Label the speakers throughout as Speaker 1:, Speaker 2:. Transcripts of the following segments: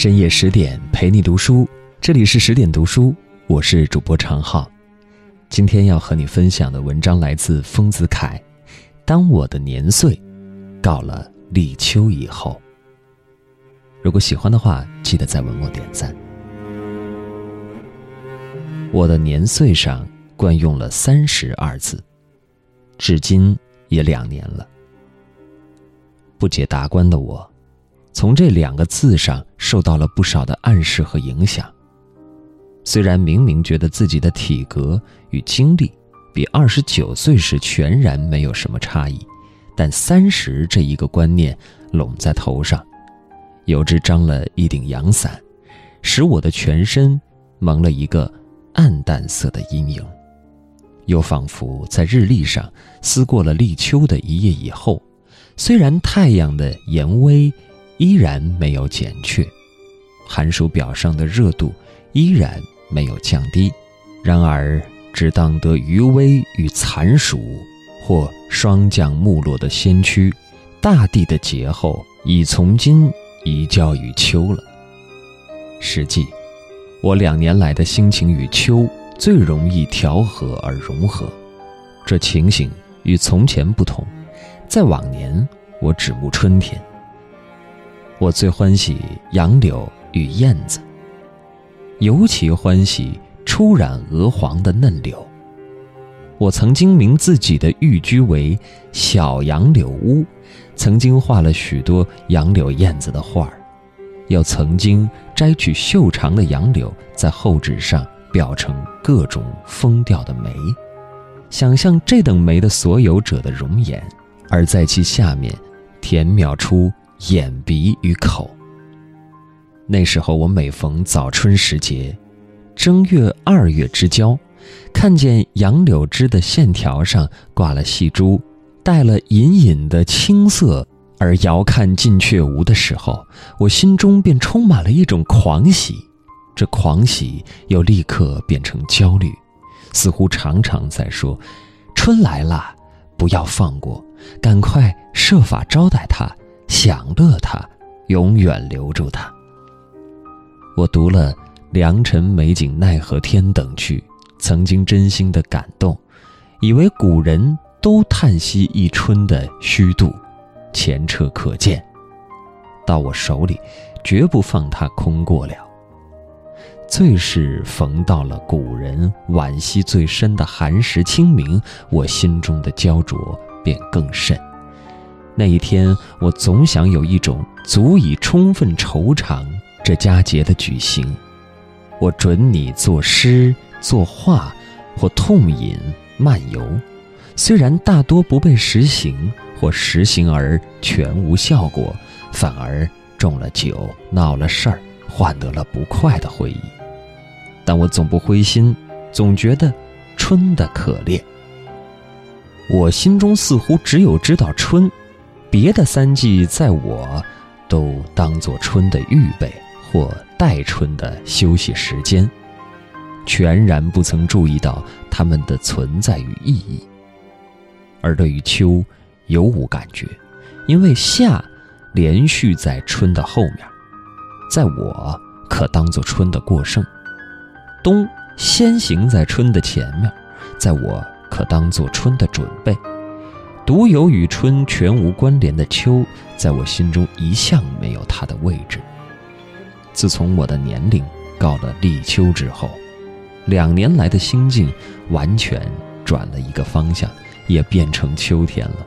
Speaker 1: 深夜十点陪你读书，这里是十点读书，我是主播常浩。今天要和你分享的文章来自丰子恺。当我的年岁到了立秋以后，如果喜欢的话，记得在文末点赞。我的年岁上惯用了“三十”二字，至今也两年了。不解达观的我。从这两个字上受到了不少的暗示和影响。虽然明明觉得自己的体格与经历比二十九岁时全然没有什么差异，但三十这一个观念拢在头上，有只张了一顶阳伞，使我的全身蒙了一个暗淡色的阴影，又仿佛在日历上撕过了立秋的一页以后，虽然太阳的严威。依然没有减却，寒暑表上的热度依然没有降低。然而，只当得余威与残暑，或霜降没落的先驱，大地的劫后已从今移交于秋了。实际，我两年来的心情与秋最容易调和而融合。这情形与从前不同，在往年我只慕春天。我最欢喜杨柳与燕子，尤其欢喜初染鹅黄的嫩柳。我曾经名自己的寓居为小杨柳屋，曾经画了许多杨柳燕子的画儿，又曾经摘取秀长的杨柳，在厚纸上裱成各种风调的梅，想象这等梅的所有者的容颜，而在其下面填描出。眼鼻与口。那时候，我每逢早春时节，正月、二月之交，看见杨柳枝的线条上挂了细珠，带了隐隐的青色，而遥看近却无的时候，我心中便充满了一种狂喜。这狂喜又立刻变成焦虑，似乎常常在说：“春来了，不要放过，赶快设法招待他。”享乐它，永远留住它。我读了《良辰美景奈何天》等句，曾经真心的感动，以为古人都叹息一春的虚度，前车可鉴。到我手里，绝不放它空过了。最是逢到了古人惋惜最深的寒食清明，我心中的焦灼便更甚。那一天，我总想有一种足以充分惆怅这佳节的举行。我准你作诗、作画，或痛饮、漫游。虽然大多不被实行，或实行而全无效果，反而中了酒、闹了事儿，换得了不快的回忆。但我总不灰心，总觉得春的可怜。我心中似乎只有知道春。别的三季，在我都当作春的预备或待春的休息时间，全然不曾注意到它们的存在与意义。而对于秋，尤无感觉，因为夏连续在春的后面，在我可当作春的过剩；冬先行在春的前面，在我可当作春的准备。独有与春全无关联的秋，在我心中一向没有它的位置。自从我的年龄到了立秋之后，两年来的心境完全转了一个方向，也变成秋天了。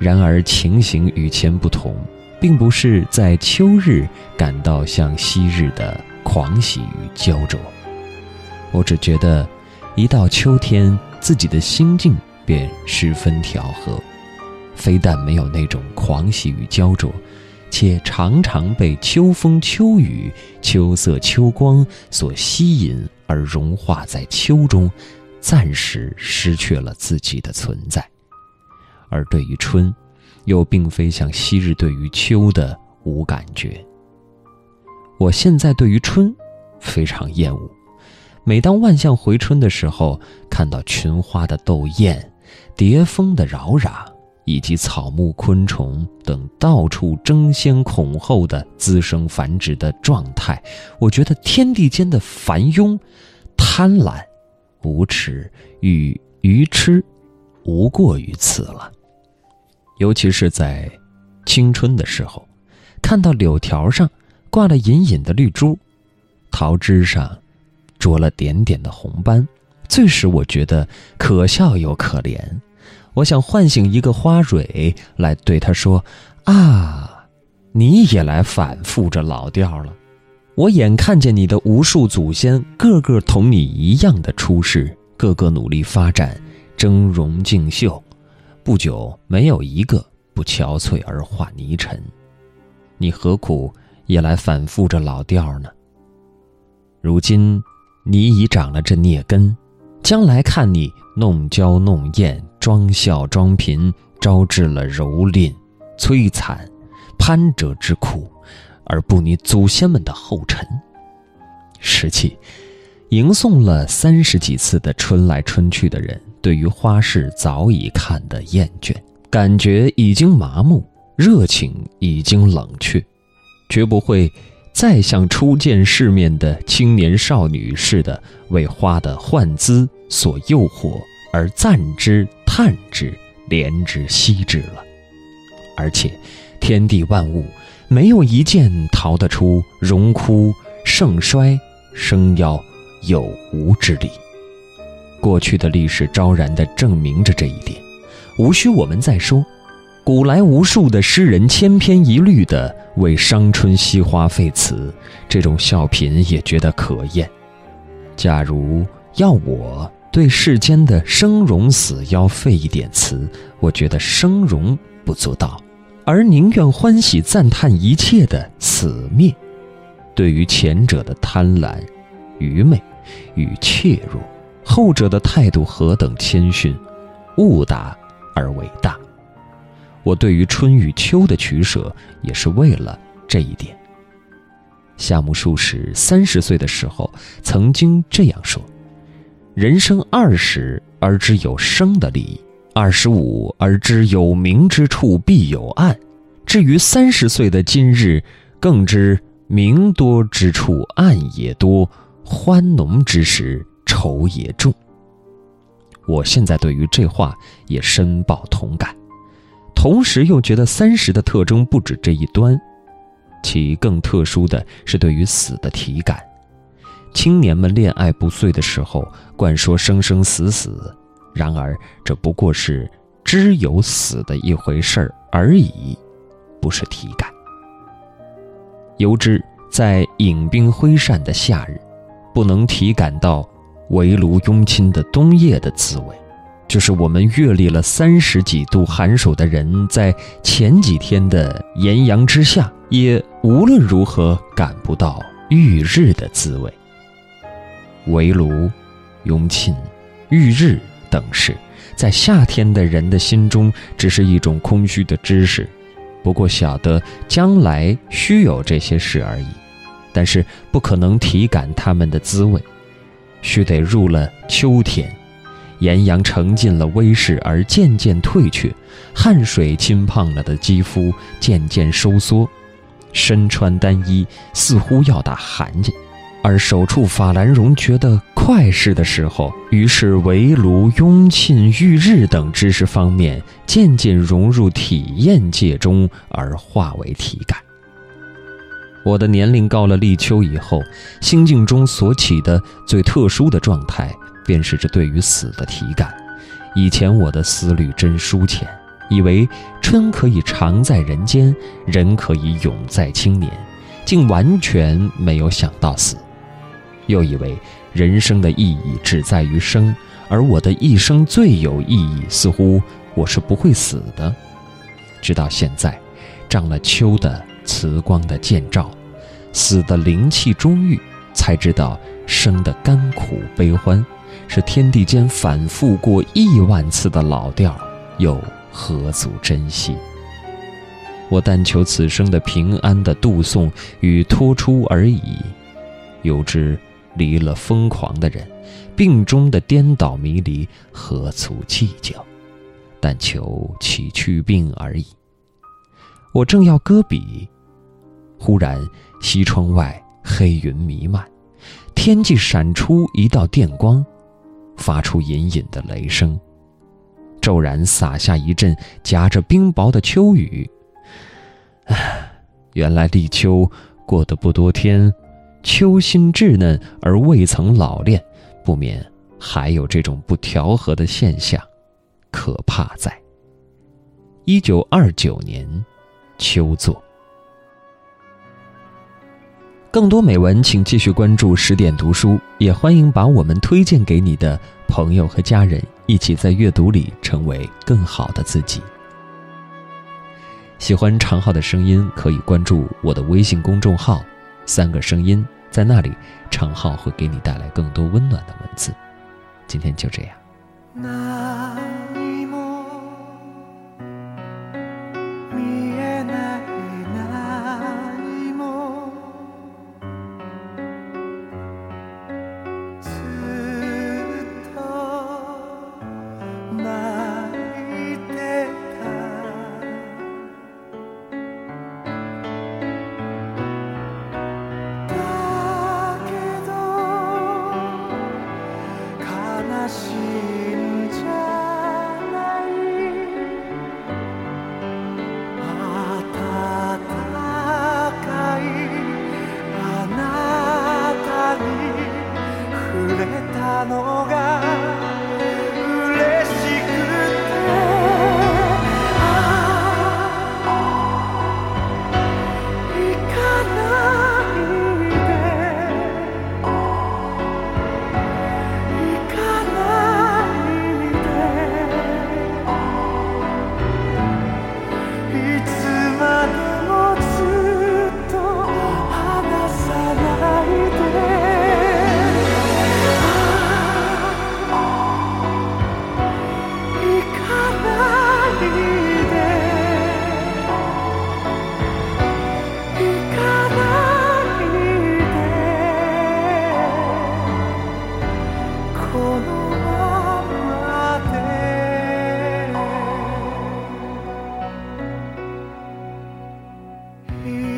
Speaker 1: 然而情形与前不同，并不是在秋日感到像昔日的狂喜与焦灼，我只觉得，一到秋天，自己的心境。便十分调和，非但没有那种狂喜与焦灼，且常常被秋风秋雨、秋色秋光所吸引，而融化在秋中，暂时失去了自己的存在。而对于春，又并非像昔日对于秋的无感觉。我现在对于春非常厌恶。每当万象回春的时候，看到群花的斗艳。蝶蜂的扰攘，以及草木昆虫等到处争先恐后的滋生繁殖的状态，我觉得天地间的繁庸、贪婪、无耻与愚痴，无过于此了。尤其是在青春的时候，看到柳条上挂了隐隐的绿珠，桃枝上着了点点的红斑，最使我觉得可笑又可怜。我想唤醒一个花蕊来对他说：“啊，你也来反复着老调了。我眼看见你的无数祖先，个个同你一样的出世，个个努力发展，峥嵘竞秀，不久没有一个不憔悴而化泥尘。你何苦也来反复着老调呢？如今你已长了这孽根，将来看你弄娇弄艳。”装笑装贫，招致了蹂躏、摧残、攀折之苦，而不你祖先们的后尘。实际，吟诵了三十几次的春来春去的人，对于花市早已看得厌倦，感觉已经麻木，热情已经冷却，绝不会再像初见世面的青年少女似的，为花的幻姿所诱惑而赞之。叹之，怜之，惜之了。而且，天地万物没有一件逃得出荣枯、盛衰、生夭、有无之理。过去的历史昭然地证明着这一点，无需我们再说。古来无数的诗人千篇一律地为伤春惜花废词，这种笑贫也觉得可厌。假如要我。对世间的生荣死要费一点词，我觉得生荣不足道，而宁愿欢喜赞叹一切的死灭。对于前者的贪婪、愚昧与怯弱，后者的态度何等谦逊、悟达而伟大。我对于春与秋的取舍，也是为了这一点。夏目漱石三十岁的时候曾经这样说。人生二十而知有生的利益，二十五而知有明之处必有暗。至于三十岁的今日，更知明多之处暗也多，欢浓之时愁也重。我现在对于这话也深抱同感，同时又觉得三十的特征不止这一端，其更特殊的是对于死的体感。青年们恋爱不遂的时候，惯说生生死死，然而这不过是知有死的一回事儿而已，不是体感。由之在饮冰挥扇的夏日，不能体感到围炉拥亲的冬夜的滋味，就是我们阅历了三十几度寒暑的人，在前几天的炎阳之下，也无论如何感不到浴日的滋味。围炉、拥亲、遇日等事，在夏天的人的心中，只是一种空虚的知识。不过晓得将来须有这些事而已，但是不可能体感它们的滋味。须得入了秋天，炎阳盛尽了威势而渐渐退却，汗水浸胖了的肌肤渐渐收缩，身穿单衣似乎要打寒噤。而手触法兰绒觉得快事的时候，于是围炉、拥亲、遇日等知识方面渐渐融入体验界中，而化为体感。我的年龄到了立秋以后，心境中所起的最特殊的状态，便是这对于死的体感。以前我的思虑真疏浅，以为春可以常在人间，人可以永在青年，竟完全没有想到死。又以为人生的意义只在于生，而我的一生最有意义，似乎我是不会死的。直到现在，仗了秋的慈光的见照，死的灵气中郁，才知道生的甘苦悲欢，是天地间反复过亿万次的老调，又何足珍惜？我但求此生的平安的度送与托出而已，有之。离了疯狂的人，病中的颠倒迷离，何足计较？但求其去病而已。我正要搁笔，忽然西窗外黑云弥漫，天际闪出一道电光，发出隐隐的雷声，骤然洒下一阵夹着冰雹的秋雨。唉，原来立秋过得不多天，秋心稚嫩而未曾老练，不免还有这种不调和的现象，可怕在。一九二九年。秋作。更多美文，请继续关注十点读书，也欢迎把我们推荐给你的朋友和家人，一起在阅读里成为更好的自己。喜欢长浩的声音，可以关注我的微信公众号“三个声音”，在那里，长浩会给你带来更多温暖的文字。今天就这样。
Speaker 2: you.